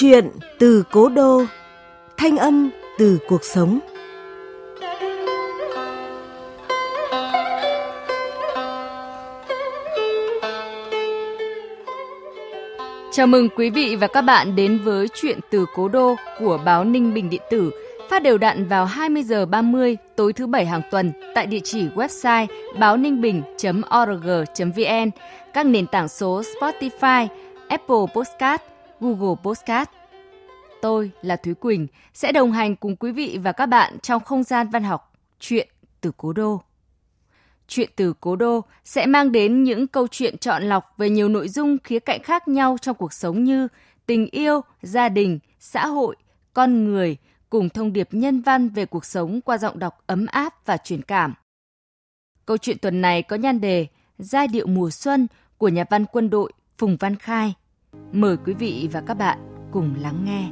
Chuyện từ cố đô, thanh âm từ cuộc sống. Chào mừng quý vị và các bạn đến với chuyện từ cố đô của báo Ninh Bình Điện tử, phát đều đặn vào 20 giờ 30 tối thứ bảy hàng tuần tại địa chỉ website báo ninh bình.org.vn, các nền tảng số Spotify, Apple Podcast, Google Podcast. Tôi là Thúy Quỳnh sẽ đồng hành cùng quý vị và các bạn trong không gian văn học Chuyện từ Cố Đô. Chuyện từ Cố Đô sẽ mang đến những câu chuyện chọn lọc về nhiều nội dung khía cạnh khác nhau trong cuộc sống như tình yêu, gia đình, xã hội, con người, cùng thông điệp nhân văn về cuộc sống qua giọng đọc ấm áp và truyền cảm. Câu chuyện tuần này có nhan đề Giai điệu mùa xuân của nhà văn quân đội Phùng Văn Khai. Mời quý vị và các bạn cùng lắng nghe.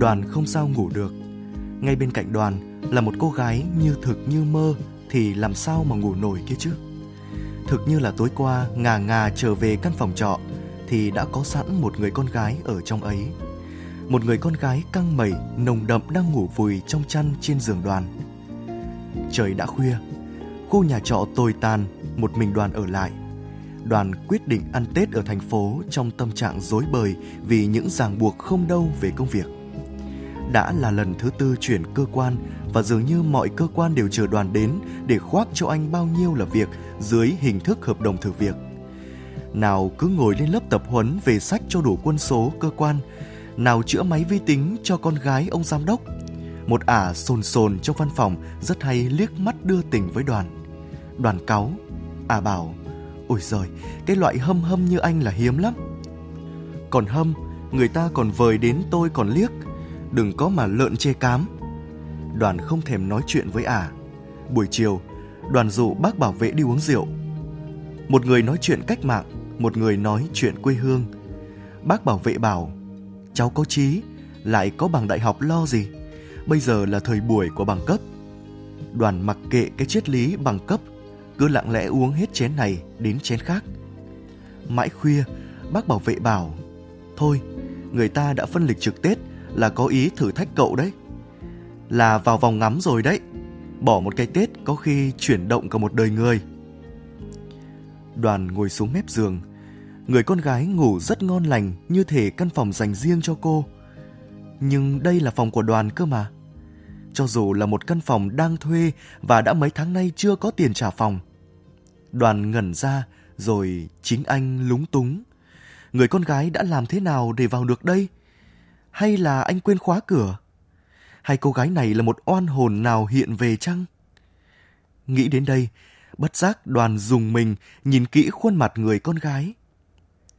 Đoàn không sao ngủ được. Ngay bên cạnh đoàn là một cô gái như thực như mơ thì làm sao mà ngủ nổi kia chứ? Thực như là tối qua ngà ngà trở về căn phòng trọ thì đã có sẵn một người con gái ở trong ấy. Một người con gái căng mẩy, nồng đậm đang ngủ vùi trong chăn trên giường đoàn. Trời đã khuya, khu nhà trọ tồi tàn, một mình đoàn ở lại. Đoàn quyết định ăn Tết ở thành phố trong tâm trạng rối bời vì những ràng buộc không đâu về công việc đã là lần thứ tư chuyển cơ quan và dường như mọi cơ quan đều chờ đoàn đến để khoác cho anh bao nhiêu là việc dưới hình thức hợp đồng thử việc. Nào cứ ngồi lên lớp tập huấn về sách cho đủ quân số cơ quan, nào chữa máy vi tính cho con gái ông giám đốc. Một ả sồn sồn trong văn phòng rất hay liếc mắt đưa tình với đoàn. Đoàn cáu, ả bảo, ôi giời, cái loại hâm hâm như anh là hiếm lắm. Còn hâm, người ta còn vời đến tôi còn liếc, đừng có mà lợn chê cám. Đoàn không thèm nói chuyện với ả. Buổi chiều, đoàn dụ bác bảo vệ đi uống rượu. Một người nói chuyện cách mạng, một người nói chuyện quê hương. Bác bảo vệ bảo, cháu có trí, lại có bằng đại học lo gì. Bây giờ là thời buổi của bằng cấp. Đoàn mặc kệ cái triết lý bằng cấp, cứ lặng lẽ uống hết chén này đến chén khác. Mãi khuya, bác bảo vệ bảo, thôi, người ta đã phân lịch trực Tết, là có ý thử thách cậu đấy. Là vào vòng ngắm rồi đấy. Bỏ một cái Tết có khi chuyển động cả một đời người. Đoàn ngồi xuống mép giường. Người con gái ngủ rất ngon lành như thể căn phòng dành riêng cho cô. Nhưng đây là phòng của đoàn cơ mà. Cho dù là một căn phòng đang thuê và đã mấy tháng nay chưa có tiền trả phòng. Đoàn ngẩn ra rồi chính anh lúng túng. Người con gái đã làm thế nào để vào được đây? Hay là anh quên khóa cửa? Hay cô gái này là một oan hồn nào hiện về chăng? Nghĩ đến đây, bất giác đoàn dùng mình nhìn kỹ khuôn mặt người con gái.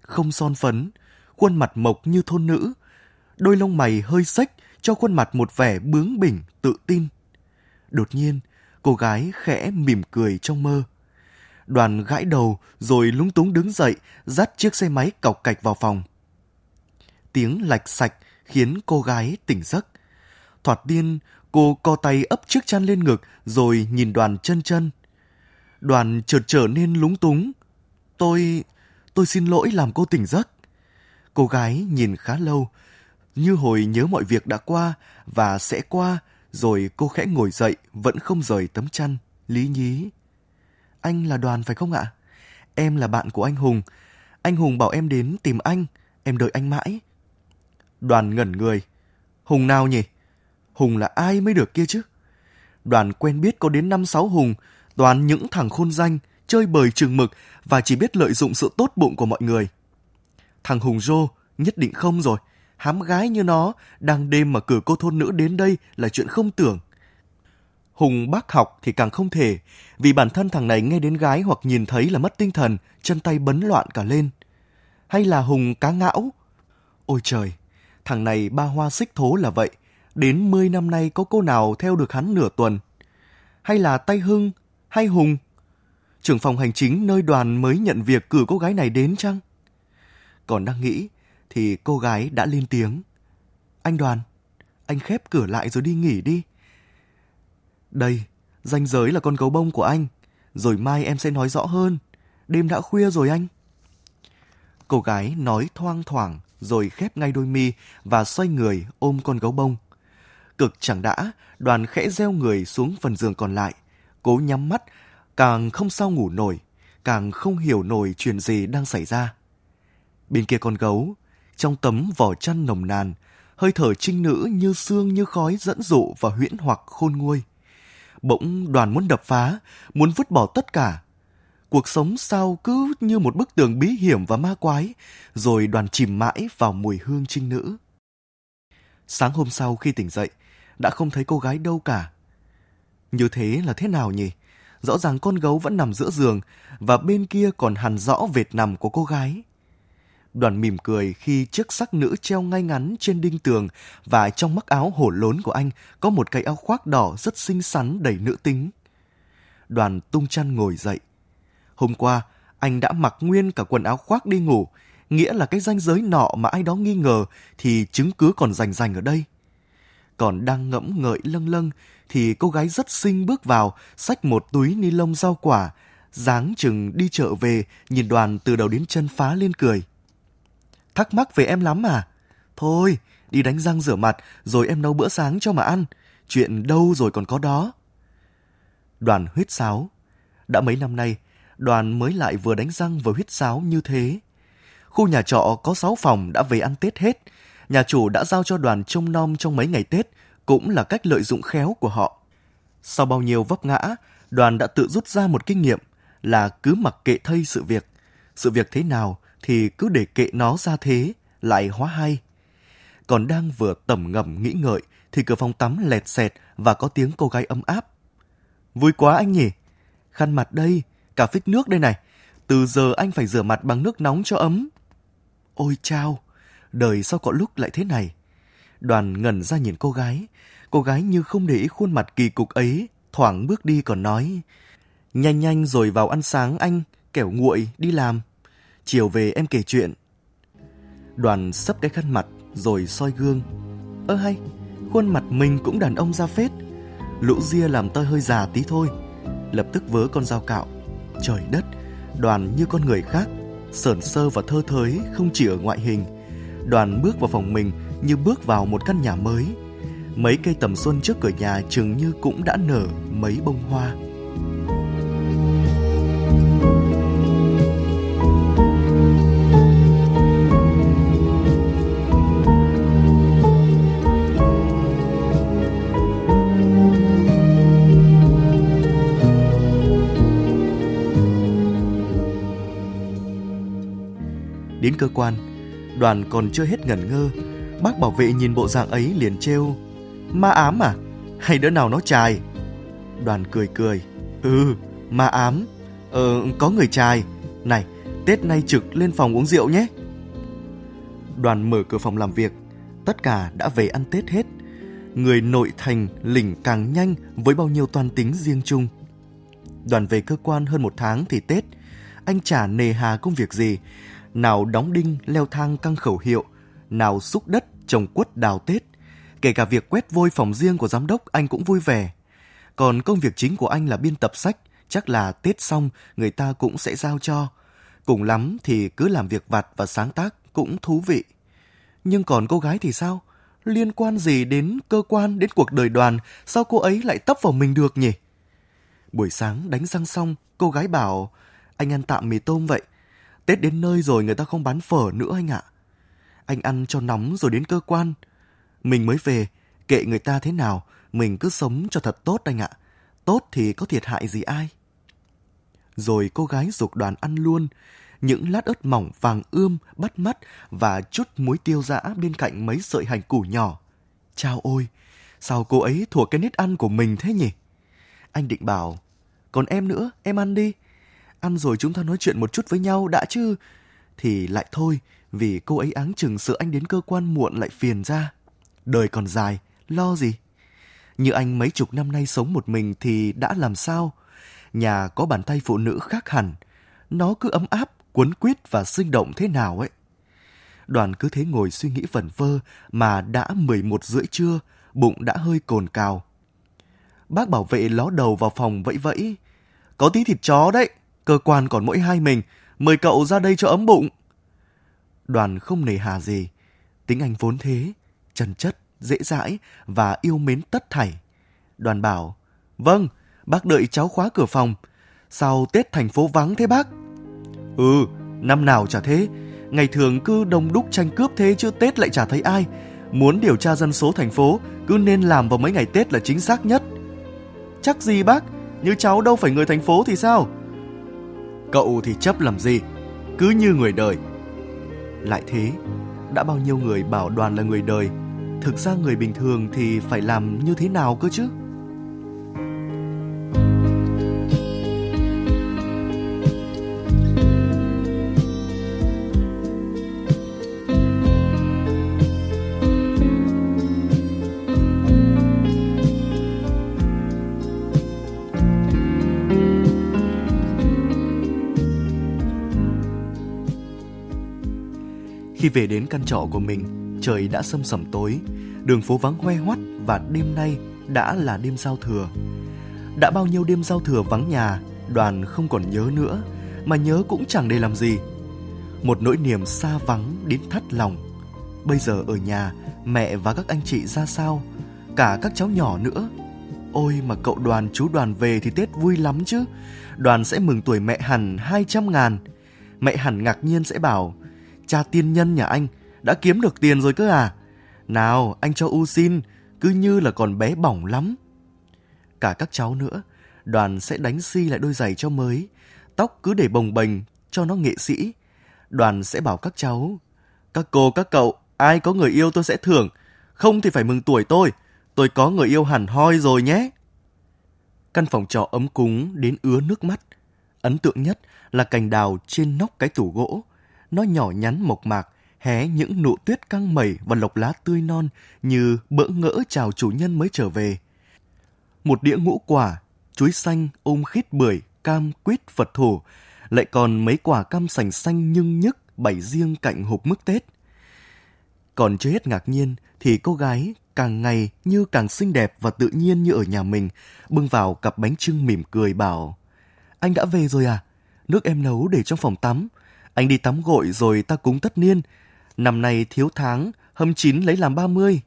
Không son phấn, khuôn mặt mộc như thôn nữ, đôi lông mày hơi xếch cho khuôn mặt một vẻ bướng bỉnh, tự tin. Đột nhiên, cô gái khẽ mỉm cười trong mơ. Đoàn gãi đầu rồi lúng túng đứng dậy, dắt chiếc xe máy cọc cạch vào phòng. Tiếng lạch sạch khiến cô gái tỉnh giấc. Thoạt tiên cô co tay ấp chiếc chăn lên ngực rồi nhìn đoàn chân chân. Đoàn chợt trở nên lúng túng. Tôi... tôi xin lỗi làm cô tỉnh giấc. Cô gái nhìn khá lâu, như hồi nhớ mọi việc đã qua và sẽ qua, rồi cô khẽ ngồi dậy vẫn không rời tấm chăn, lý nhí. Anh là đoàn phải không ạ? Em là bạn của anh Hùng. Anh Hùng bảo em đến tìm anh, em đợi anh mãi. Đoàn ngẩn người. Hùng nào nhỉ? Hùng là ai mới được kia chứ? Đoàn quen biết có đến năm sáu Hùng, toàn những thằng khôn danh, chơi bời trường mực và chỉ biết lợi dụng sự tốt bụng của mọi người. Thằng Hùng Rô nhất định không rồi. Hám gái như nó, đang đêm mà cử cô thôn nữ đến đây là chuyện không tưởng. Hùng bác học thì càng không thể, vì bản thân thằng này nghe đến gái hoặc nhìn thấy là mất tinh thần, chân tay bấn loạn cả lên. Hay là Hùng cá ngão? Ôi trời, Thằng này ba hoa xích thố là vậy, đến 10 năm nay có cô nào theo được hắn nửa tuần. hay là tay Hưng hay Hùng? Trưởng phòng hành chính nơi đoàn mới nhận việc cử cô gái này đến chăng? Còn đang nghĩ thì cô gái đã lên tiếng. Anh đoàn, anh khép cửa lại rồi đi nghỉ đi. Đây, danh giới là con gấu bông của anh. Rồi mai em sẽ nói rõ hơn. Đêm đã khuya rồi anh. Cô gái nói thoang thoảng rồi khép ngay đôi mi và xoay người ôm con gấu bông. Cực chẳng đã, đoàn khẽ gieo người xuống phần giường còn lại. Cố nhắm mắt, càng không sao ngủ nổi, càng không hiểu nổi chuyện gì đang xảy ra. Bên kia con gấu, trong tấm vỏ chăn nồng nàn, hơi thở trinh nữ như xương như khói dẫn dụ và huyễn hoặc khôn nguôi. Bỗng đoàn muốn đập phá, muốn vứt bỏ tất cả. Cuộc sống sao cứ như một bức tường bí hiểm và ma quái, rồi đoàn chìm mãi vào mùi hương trinh nữ. Sáng hôm sau khi tỉnh dậy, đã không thấy cô gái đâu cả. Như thế là thế nào nhỉ? Rõ ràng con gấu vẫn nằm giữa giường và bên kia còn hằn rõ vệt nằm của cô gái. Đoàn mỉm cười khi chiếc sắc nữ treo ngay ngắn trên đinh tường và trong mắc áo hổ lốn của anh có một cái áo khoác đỏ rất xinh xắn đầy nữ tính. Đoàn tung chăn ngồi dậy. Hôm qua, anh đã mặc nguyên cả quần áo khoác đi ngủ, nghĩa là cái ranh giới nọ mà ai đó nghi ngờ thì chứng cứ còn rành rành ở đây. Còn đang ngẫm ngợi lâng lâng thì cô gái rất xinh bước vào, xách một túi ni lông rau quả, dáng chừng đi chợ về, nhìn đoàn từ đầu đến chân phá lên cười. Thắc mắc về em lắm à? Thôi, đi đánh răng rửa mặt rồi em nấu bữa sáng cho mà ăn. Chuyện đâu rồi còn có đó. Đoàn huyết sáo. Đã mấy năm nay, đoàn mới lại vừa đánh răng vừa huyết sáo như thế. Khu nhà trọ có 6 phòng đã về ăn Tết hết. Nhà chủ đã giao cho đoàn trông nom trong mấy ngày Tết, cũng là cách lợi dụng khéo của họ. Sau bao nhiêu vấp ngã, đoàn đã tự rút ra một kinh nghiệm là cứ mặc kệ thây sự việc. Sự việc thế nào thì cứ để kệ nó ra thế, lại hóa hay. Còn đang vừa tẩm ngầm nghĩ ngợi thì cửa phòng tắm lẹt xẹt và có tiếng cô gái ấm áp. Vui quá anh nhỉ? Khăn mặt đây, cả phích nước đây này. Từ giờ anh phải rửa mặt bằng nước nóng cho ấm. Ôi chao, đời sao có lúc lại thế này? Đoàn ngẩn ra nhìn cô gái. Cô gái như không để ý khuôn mặt kỳ cục ấy, thoảng bước đi còn nói. Nhanh nhanh rồi vào ăn sáng anh, kẻo nguội, đi làm. Chiều về em kể chuyện. Đoàn sấp cái khăn mặt rồi soi gương. Ơ hay, khuôn mặt mình cũng đàn ông ra phết. Lũ ria làm tôi hơi già tí thôi. Lập tức vớ con dao cạo. Trời đất, đoàn như con người khác, sởn sơ và thơ thới không chỉ ở ngoại hình. Đoàn bước vào phòng mình như bước vào một căn nhà mới. Mấy cây tầm xuân trước cửa nhà chừng như cũng đã nở mấy bông hoa. Đến cơ quan, đoàn còn chưa hết ngẩn ngơ. Bác bảo vệ nhìn bộ dạng ấy liền trêu. Ma ám à? Hay đứa nào nó chài? Đoàn cười cười. Ừ, ma ám. Ờ, có người chài. Này, Tết nay trực lên phòng uống rượu nhé. Đoàn mở cửa phòng làm việc. Tất cả đã về ăn Tết hết. Người nội thành lỉnh càng nhanh với bao nhiêu toàn tính riêng chung. Đoàn về cơ quan hơn một tháng thì Tết. Anh chả nề hà công việc gì nào đóng đinh leo thang căng khẩu hiệu, nào xúc đất trồng quất đào Tết. Kể cả việc quét vôi phòng riêng của giám đốc anh cũng vui vẻ. Còn công việc chính của anh là biên tập sách, chắc là Tết xong người ta cũng sẽ giao cho. Cùng lắm thì cứ làm việc vặt và sáng tác cũng thú vị. Nhưng còn cô gái thì sao? Liên quan gì đến cơ quan, đến cuộc đời đoàn, sao cô ấy lại tấp vào mình được nhỉ? Buổi sáng đánh răng xong, cô gái bảo, anh ăn tạm mì tôm vậy, Tết đến nơi rồi người ta không bán phở nữa anh ạ. Anh ăn cho nóng rồi đến cơ quan. Mình mới về, kệ người ta thế nào, mình cứ sống cho thật tốt anh ạ. Tốt thì có thiệt hại gì ai. Rồi cô gái dục đoàn ăn luôn, những lát ớt mỏng vàng ươm bắt mắt và chút muối tiêu dã bên cạnh mấy sợi hành củ nhỏ. Chao ôi, sao cô ấy thuộc cái nết ăn của mình thế nhỉ? Anh định bảo, còn em nữa, em ăn đi ăn rồi chúng ta nói chuyện một chút với nhau đã chứ. Thì lại thôi, vì cô ấy áng chừng sợ anh đến cơ quan muộn lại phiền ra. Đời còn dài, lo gì? Như anh mấy chục năm nay sống một mình thì đã làm sao? Nhà có bàn tay phụ nữ khác hẳn. Nó cứ ấm áp, cuốn quýt và sinh động thế nào ấy. Đoàn cứ thế ngồi suy nghĩ vẩn vơ mà đã 11 rưỡi trưa, bụng đã hơi cồn cào. Bác bảo vệ ló đầu vào phòng vẫy vẫy. Có tí thịt chó đấy, cơ quan còn mỗi hai mình, mời cậu ra đây cho ấm bụng. Đoàn không nề hà gì, tính anh vốn thế, chân chất, dễ dãi và yêu mến tất thảy. Đoàn bảo, vâng, bác đợi cháu khóa cửa phòng. Sao Tết thành phố vắng thế bác? Ừ, năm nào chả thế, ngày thường cứ đông đúc tranh cướp thế chứ Tết lại chả thấy ai. Muốn điều tra dân số thành phố cứ nên làm vào mấy ngày Tết là chính xác nhất. Chắc gì bác, như cháu đâu phải người thành phố thì sao? Cậu thì chấp làm gì, cứ như người đời. Lại thế, đã bao nhiêu người bảo đoàn là người đời, thực ra người bình thường thì phải làm như thế nào cơ chứ? Khi về đến căn trọ của mình, trời đã sâm sẩm tối, đường phố vắng hoe hoắt và đêm nay đã là đêm giao thừa. Đã bao nhiêu đêm giao thừa vắng nhà, đoàn không còn nhớ nữa, mà nhớ cũng chẳng để làm gì. Một nỗi niềm xa vắng đến thắt lòng. Bây giờ ở nhà, mẹ và các anh chị ra sao, cả các cháu nhỏ nữa. Ôi mà cậu đoàn chú đoàn về thì Tết vui lắm chứ. Đoàn sẽ mừng tuổi mẹ hẳn 200 ngàn. Mẹ hẳn ngạc nhiên sẽ bảo, cha tiên nhân nhà anh đã kiếm được tiền rồi cơ à? Nào, anh cho U xin, cứ như là còn bé bỏng lắm. Cả các cháu nữa, đoàn sẽ đánh si lại đôi giày cho mới, tóc cứ để bồng bềnh cho nó nghệ sĩ. Đoàn sẽ bảo các cháu, các cô, các cậu, ai có người yêu tôi sẽ thưởng, không thì phải mừng tuổi tôi, tôi có người yêu hẳn hoi rồi nhé. Căn phòng trọ ấm cúng đến ứa nước mắt. Ấn tượng nhất là cành đào trên nóc cái tủ gỗ. Nó nhỏ nhắn mộc mạc, hé những nụ tuyết căng mẩy và lộc lá tươi non như bỡ ngỡ chào chủ nhân mới trở về. Một đĩa ngũ quả, chuối xanh ôm khít bưởi, cam quýt Phật thủ, lại còn mấy quả cam sành xanh nhưng nhức bày riêng cạnh hộp mứt Tết. Còn chưa hết ngạc nhiên thì cô gái càng ngày như càng xinh đẹp và tự nhiên như ở nhà mình, bưng vào cặp bánh trưng mỉm cười bảo Anh đã về rồi à? Nước em nấu để trong phòng tắm. Anh đi tắm gội rồi ta cúng tất niên. Năm nay thiếu tháng, hâm chín lấy làm ba mươi.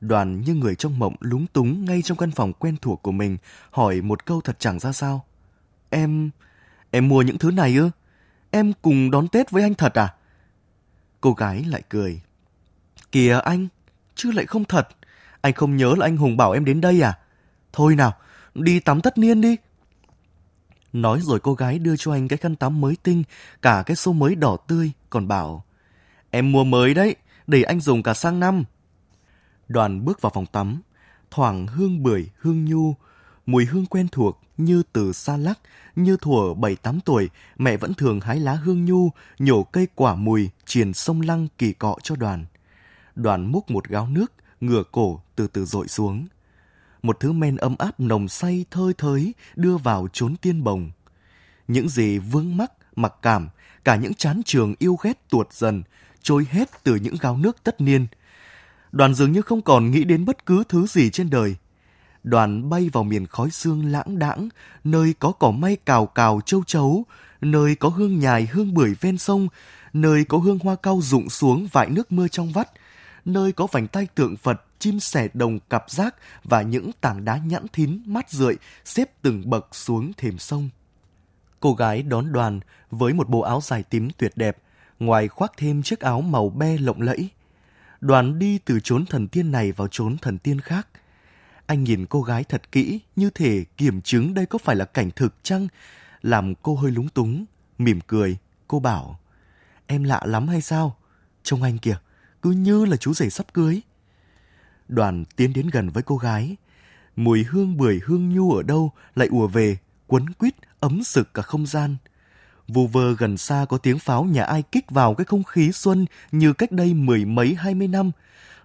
Đoàn như người trong mộng lúng túng ngay trong căn phòng quen thuộc của mình, hỏi một câu thật chẳng ra sao. Em... em mua những thứ này ư? Em cùng đón Tết với anh thật à? Cô gái lại cười. Kìa anh, chứ lại không thật. Anh không nhớ là anh Hùng bảo em đến đây à? Thôi nào, đi tắm tất niên đi. Nói rồi cô gái đưa cho anh cái khăn tắm mới tinh, cả cái xô mới đỏ tươi, còn bảo Em mua mới đấy, để anh dùng cả sang năm. Đoàn bước vào phòng tắm, thoảng hương bưởi, hương nhu, mùi hương quen thuộc như từ xa lắc, như thuở bảy tám tuổi, mẹ vẫn thường hái lá hương nhu, nhổ cây quả mùi, triền sông lăng kỳ cọ cho đoàn. Đoàn múc một gáo nước, ngửa cổ từ từ dội xuống. Một thứ men ấm áp nồng say thơi thới đưa vào chốn tiên bồng. Những gì vương mắc, mặc cảm, cả những chán trường yêu ghét tuột dần, trôi hết từ những gáo nước tất niên. Đoàn dường như không còn nghĩ đến bất cứ thứ gì trên đời. Đoàn bay vào miền khói xương lãng đãng, nơi có cỏ may cào cào châu chấu, nơi có hương nhài hương bưởi ven sông, nơi có hương hoa cau rụng xuống vại nước mưa trong vắt, nơi có vành tay tượng Phật, chim sẻ đồng cặp rác và những tảng đá nhẵn thín mát rượi xếp từng bậc xuống thềm sông. Cô gái đón đoàn với một bộ áo dài tím tuyệt đẹp, ngoài khoác thêm chiếc áo màu be lộng lẫy. Đoàn đi từ chốn thần tiên này vào chốn thần tiên khác. Anh nhìn cô gái thật kỹ, như thể kiểm chứng đây có phải là cảnh thực chăng, làm cô hơi lúng túng, mỉm cười, cô bảo, em lạ lắm hay sao? Trông anh kìa, cứ như là chú rể sắp cưới. Đoàn tiến đến gần với cô gái. Mùi hương bưởi hương nhu ở đâu lại ùa về, quấn quýt, ấm sực cả không gian. Vù vơ gần xa có tiếng pháo nhà ai kích vào cái không khí xuân như cách đây mười mấy hai mươi năm.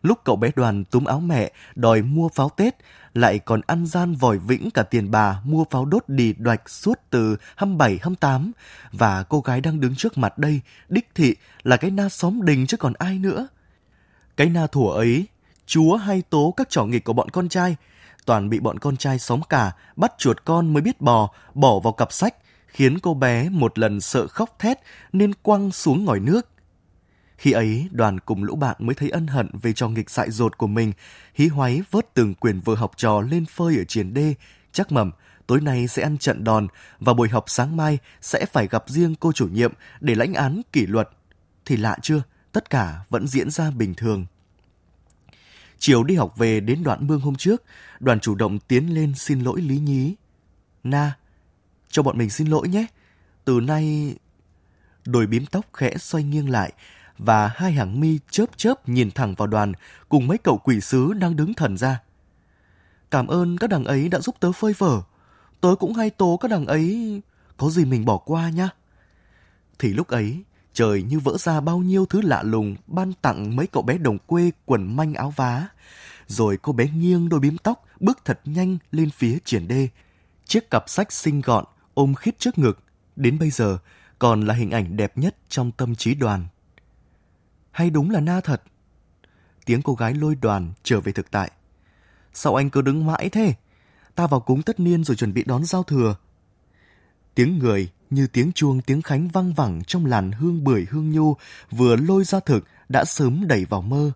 Lúc cậu bé đoàn túm áo mẹ đòi mua pháo Tết, lại còn ăn gian vòi vĩnh cả tiền bà mua pháo đốt đi đoạch suốt từ 27, 28. Và cô gái đang đứng trước mặt đây, đích thị là cái na xóm đình chứ còn ai nữa. Cái na thủa ấy, chúa hay tố các trò nghịch của bọn con trai, toàn bị bọn con trai xóm cả bắt chuột con mới biết bò, bỏ vào cặp sách, khiến cô bé một lần sợ khóc thét nên quăng xuống ngòi nước. Khi ấy, đoàn cùng lũ bạn mới thấy ân hận về trò nghịch dại dột của mình, hí hoáy vớt từng quyển vừa học trò lên phơi ở triển đê, chắc mầm tối nay sẽ ăn trận đòn và buổi học sáng mai sẽ phải gặp riêng cô chủ nhiệm để lãnh án kỷ luật. Thì lạ chưa, tất cả vẫn diễn ra bình thường. Chiều đi học về đến đoạn mương hôm trước, đoàn chủ động tiến lên xin lỗi Lý Nhí. Na, cho bọn mình xin lỗi nhé. Từ nay... Đôi bím tóc khẽ xoay nghiêng lại và hai hàng mi chớp chớp nhìn thẳng vào đoàn cùng mấy cậu quỷ sứ đang đứng thần ra. Cảm ơn các đằng ấy đã giúp tớ phơi phở Tớ cũng hay tố các đằng ấy có gì mình bỏ qua nhá. Thì lúc ấy, trời như vỡ ra bao nhiêu thứ lạ lùng ban tặng mấy cậu bé đồng quê quần manh áo vá. Rồi cô bé nghiêng đôi bím tóc bước thật nhanh lên phía triển đê. Chiếc cặp sách xinh gọn ôm khít trước ngực, đến bây giờ còn là hình ảnh đẹp nhất trong tâm trí đoàn. Hay đúng là na thật? Tiếng cô gái lôi đoàn trở về thực tại. Sao anh cứ đứng mãi thế? Ta vào cúng tất niên rồi chuẩn bị đón giao thừa. Tiếng người như tiếng chuông tiếng khánh vang vẳng trong làn hương bưởi hương nhu vừa lôi ra thực đã sớm đẩy vào mơ.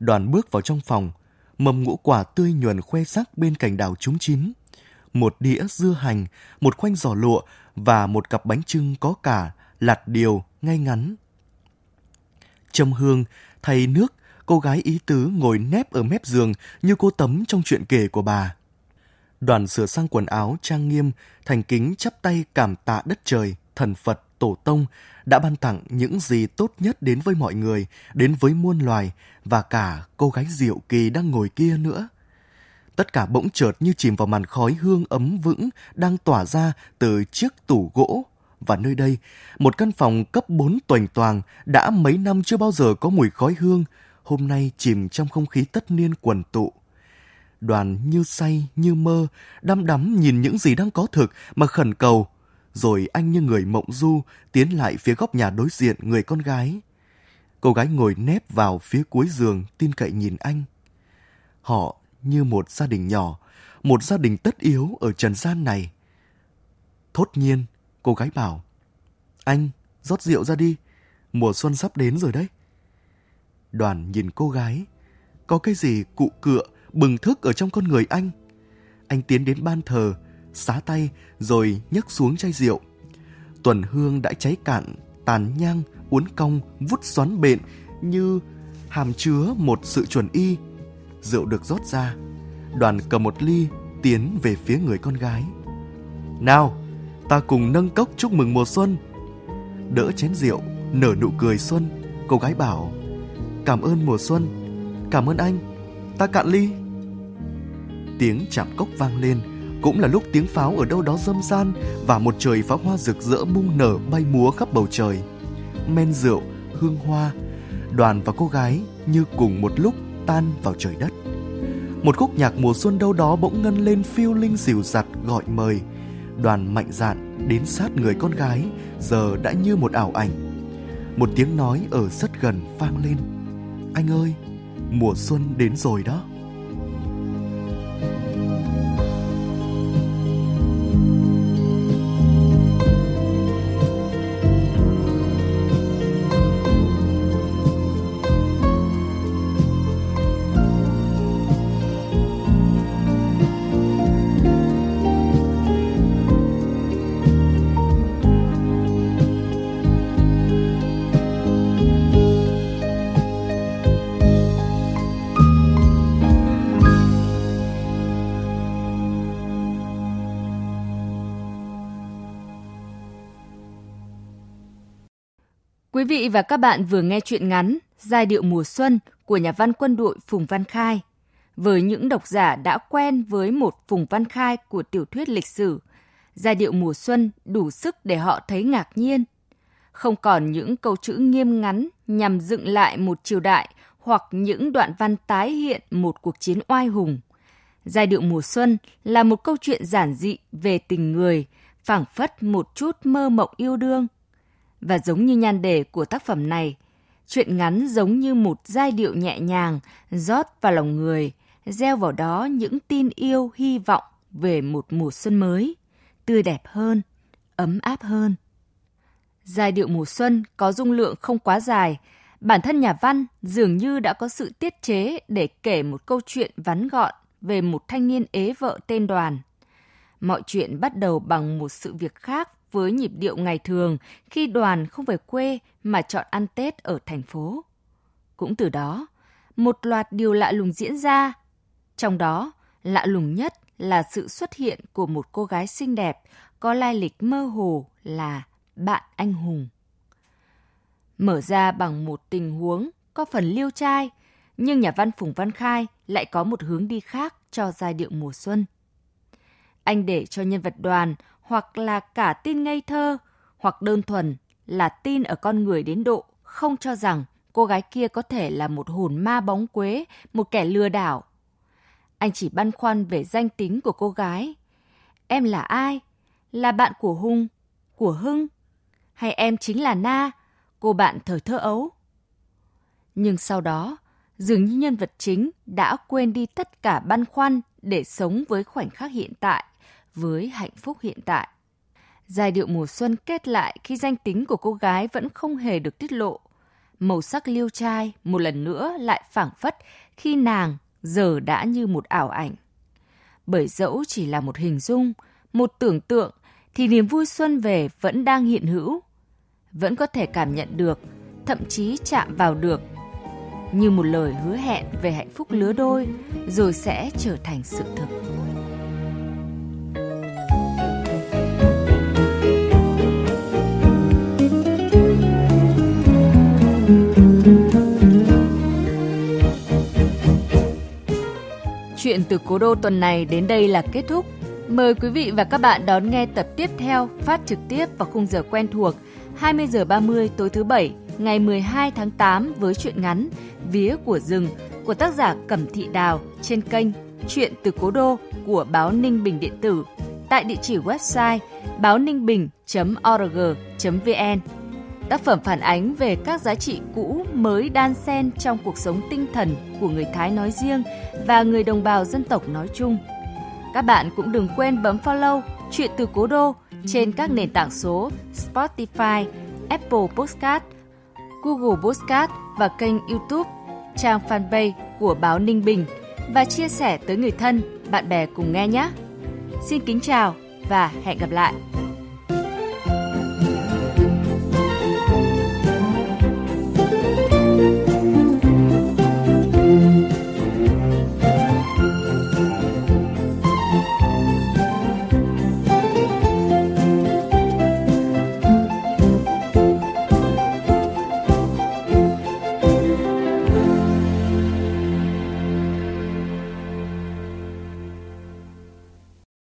Đoàn bước vào trong phòng, mầm ngũ quả tươi nhuần khoe sắc bên cạnh đào trúng chín. Một đĩa dưa hành, một khoanh giò lụa và một cặp bánh trưng có cả lạt điều ngay ngắn. trầm hương, thay nước, cô gái ý tứ ngồi nép ở mép giường như cô tấm trong chuyện kể của bà. Đoàn sửa sang quần áo trang nghiêm, thành kính chắp tay cảm tạ đất trời, thần Phật, tổ tông đã ban tặng những gì tốt nhất đến với mọi người, đến với muôn loài và cả cô gái diệu kỳ đang ngồi kia nữa. Tất cả bỗng chợt như chìm vào màn khói hương ấm vững đang tỏa ra từ chiếc tủ gỗ. Và nơi đây, một căn phòng cấp 4 toành toàng đã mấy năm chưa bao giờ có mùi khói hương, hôm nay chìm trong không khí tất niên quần tụ. Đoàn như say, như mơ, đăm đắm nhìn những gì đang có thực mà khẩn cầu. Rồi anh như người mộng du tiến lại phía góc nhà đối diện người con gái. Cô gái ngồi nép vào phía cuối giường tin cậy nhìn anh. Họ như một gia đình nhỏ, một gia đình tất yếu ở trần gian này. Thốt nhiên, cô gái bảo, anh, rót rượu ra đi, mùa xuân sắp đến rồi đấy. Đoàn nhìn cô gái, có cái gì cụ cựa, bừng thức ở trong con người anh. Anh tiến đến ban thờ, xá tay rồi nhấc xuống chai rượu. Tuần hương đã cháy cạn, tàn nhang, uốn cong, vút xoắn bện như hàm chứa một sự chuẩn y rượu được rót ra. Đoàn cầm một ly tiến về phía người con gái. Nào, ta cùng nâng cốc chúc mừng mùa xuân. Đỡ chén rượu, nở nụ cười xuân, cô gái bảo, cảm ơn mùa xuân, cảm ơn anh, ta cạn ly. Tiếng chạm cốc vang lên, cũng là lúc tiếng pháo ở đâu đó râm ran và một trời pháo hoa rực rỡ bung nở bay múa khắp bầu trời. Men rượu, hương hoa, đoàn và cô gái như cùng một lúc tan vào trời đất. Một khúc nhạc mùa xuân đâu đó bỗng ngân lên phiêu linh dịu dặt gọi mời. Đoàn mạnh dạn đến sát người con gái giờ đã như một ảo ảnh. Một tiếng nói ở rất gần vang lên. Anh ơi, mùa xuân đến rồi đó. Quý vị và các bạn vừa nghe chuyện ngắn Giai điệu mùa xuân của nhà văn quân đội Phùng Văn Khai. Với những độc giả đã quen với một Phùng Văn Khai của tiểu thuyết lịch sử, giai điệu mùa xuân đủ sức để họ thấy ngạc nhiên. Không còn những câu chữ nghiêm ngắn nhằm dựng lại một triều đại hoặc những đoạn văn tái hiện một cuộc chiến oai hùng. Giai điệu mùa xuân là một câu chuyện giản dị về tình người, phảng phất một chút mơ mộng yêu đương. Và giống như nhan đề của tác phẩm này, chuyện ngắn giống như một giai điệu nhẹ nhàng rót vào lòng người, gieo vào đó những tin yêu hy vọng về một mùa xuân mới, tươi đẹp hơn, ấm áp hơn. Giai điệu mùa xuân có dung lượng không quá dài, bản thân nhà văn dường như đã có sự tiết chế để kể một câu chuyện vắn gọn về một thanh niên ế vợ tên Đoàn. Mọi chuyện bắt đầu bằng một sự việc khác với nhịp điệu ngày thường khi Đoàn không về quê mà chọn ăn Tết ở thành phố. Cũng từ đó, một loạt điều lạ lùng diễn ra. Trong đó, lạ lùng nhất là sự xuất hiện của một cô gái xinh đẹp có lai lịch mơ hồ là bạn anh hùng. Mở ra bằng một tình huống có phần liêu trai, nhưng nhà văn Phùng Văn Khai lại có một hướng đi khác cho giai điệu mùa xuân. Anh để cho nhân vật đoàn hoặc là cả tin ngây thơ, hoặc đơn thuần là tin ở con người đến độ không cho rằng cô gái kia có thể là một hồn ma bóng quế, một kẻ lừa đảo. Anh chỉ băn khoăn về danh tính của cô gái. Em là ai? Là bạn của Hùng, của Hưng? Hay em chính là Na, cô bạn thời thơ ấu? Nhưng sau đó, dường như nhân vật chính đã quên đi tất cả băn khoăn để sống với khoảnh khắc hiện tại, với hạnh phúc hiện tại. Giai điệu mùa xuân kết lại khi danh tính của cô gái vẫn không hề được tiết lộ. Màu sắc liêu trai một lần nữa lại phảng phất khi nàng giờ đã như một ảo ảnh. Bởi dẫu chỉ là một hình dung, một tưởng tượng, thì niềm vui xuân về vẫn đang hiện hữu. Vẫn có thể cảm nhận được, thậm chí chạm vào được như một lời hứa hẹn về hạnh phúc lứa đôi rồi sẽ trở thành sự thực. Từ cố đô tuần này đến đây là kết thúc. Mời quý vị và các bạn đón nghe tập tiếp theo phát trực tiếp vào khung giờ quen thuộc 20 giờ 30 tối thứ bảy, ngày 12 tháng 8 với truyện ngắn Vía của rừng của tác giả Cẩm Thị Đào trên kênh Chuyện từ Cố Đô của báo Ninh Bình Điện tử tại địa chỉ website báo ninh bình.org.vn. Tác phẩm phản ánh về các giá trị cũ mới đan xen trong cuộc sống tinh thần của người Thái nói riêng và người đồng bào dân tộc nói chung. Các bạn cũng đừng quên bấm follow Chuyện từ Cố Đô trên các nền tảng số Spotify, Apple Podcast, Google Podcast và kênh YouTube, trang fanpage của báo Ninh Bình và chia sẻ tới người thân, bạn bè cùng nghe nhé. Xin kính chào và hẹn gặp lại!